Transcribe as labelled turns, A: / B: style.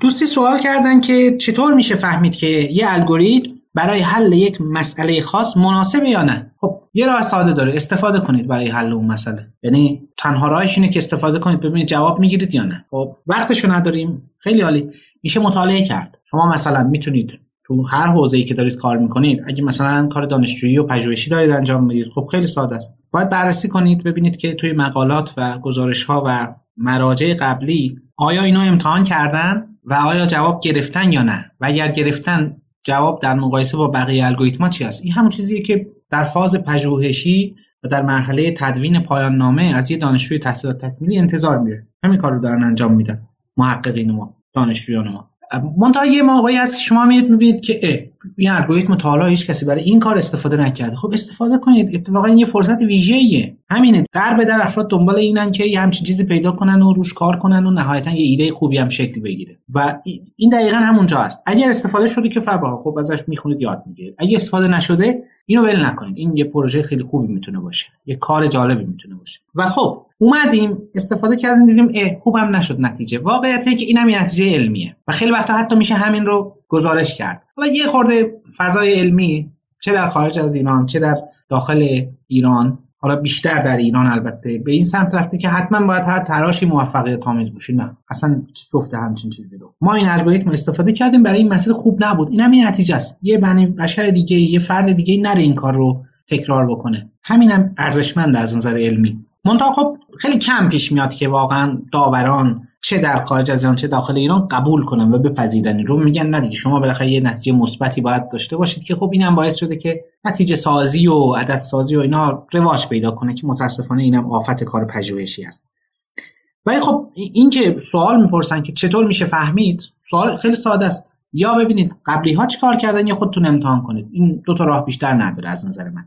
A: دوستی سوال کردن که چطور میشه فهمید که یه الگوریتم برای حل یک مسئله خاص مناسبه یا نه؟ خب یه راه ساده داره. استفاده کنید برای حل اون مسئله. یعنی تنها راهش اینه که استفاده کنید ببینید جواب می‌گیرید یا نه. خب وقتشو نداریم. خیلی عالی. میشه مطالعه کرد. شما مثلا می‌تونید تو هر حوزه‌ای که دارید کار می‌کنید اگه مثلا کار دانشجویی و پژوهشی دارید انجام می‌دید خب خیلی ساده است. باید بررسی کنید ببینید که توی مقالات و گزارش ها و مراجع قبلی آیا اینا امتحان کردن؟ و آیا جواب گرفتن یا نه؟ و اگر گرفتن جواب در مقایسه با بقیه الگوریتما چی است؟ این همون چیزیه که در فاز پژوهشی و در مرحله تدوین پایان نامه از یه دانشجوی تحصیلات تکمیلی انتظار میره. همین کار رو دارن انجام میدن محققین ما دانشجویان ما. منتها یه هست که شما می‌بینید که این الگوریتم تا حالا هیچ کسی برای این کار استفاده نکرده. خب استفاده کنید. اتفاقا این یه فرصت ویژه‌ایه. همینه. در به در افراد دنبال اینن که یه همچین چیزی پیدا کنن و روش کار کنن و نهایتا یه ایده خوبی هم شکل بگیره. و این دقیقا همونجا است. اگر استفاده شده که فبا خب ازش می‌خونید یاد می‌گیرید. اگه استفاده نشده اینو ول نکنید. این یه پروژه خیلی خوبی می‌تونه باشه. یه کار جالبی می‌تونه باشه. و خب اومدیم. استفاده کردیم دیدیم اه خوبم نشد نتیجه. واقعیت که اینم یه نتیجه علمیه. و خیلی وقتا حتی میشه همین رو گزارش کرد. حالا یه خورده فضای علمی چه در خارج از ایران چه در داخل ایران حالا بیشتر در ایران البته به این سمت رفته که حتما باید هر تراشی موفقیت آمیز باشه نه. اصلا گفته همچین چیزی رو. ما این الگوریتم استفاده کردیم برای این مسئله خوب نبود. این هم نتیجه است. یه بنی بشر دیگه یه فرد دیگه نره این کار رو تکرار بکنه. همینم ارزشمند از نظر علمی. منتها خب خیلی کم پیش میاد که واقعا داوران چه در خارج از ایران چه داخل ایران قبول کنن و بپذیرن. رو میگن نه دیگه شما بالاخره یه نتیجه مثبتی باید داشته باشید که خب اینم باعث شده که نتیجه سازی و عدد سازی و اینا رواج پیدا کنه که متاسفانه اینم آفت کار پژوهشی است. ولی خب این که سوال می‌پرسن که چطور میشه فهمید سوال خیلی ساده است. یا ببینید قبلی ها چی کار کردن یا خودتون امتحان کنید. این دو تا راه بیشتر نداره از نظر من.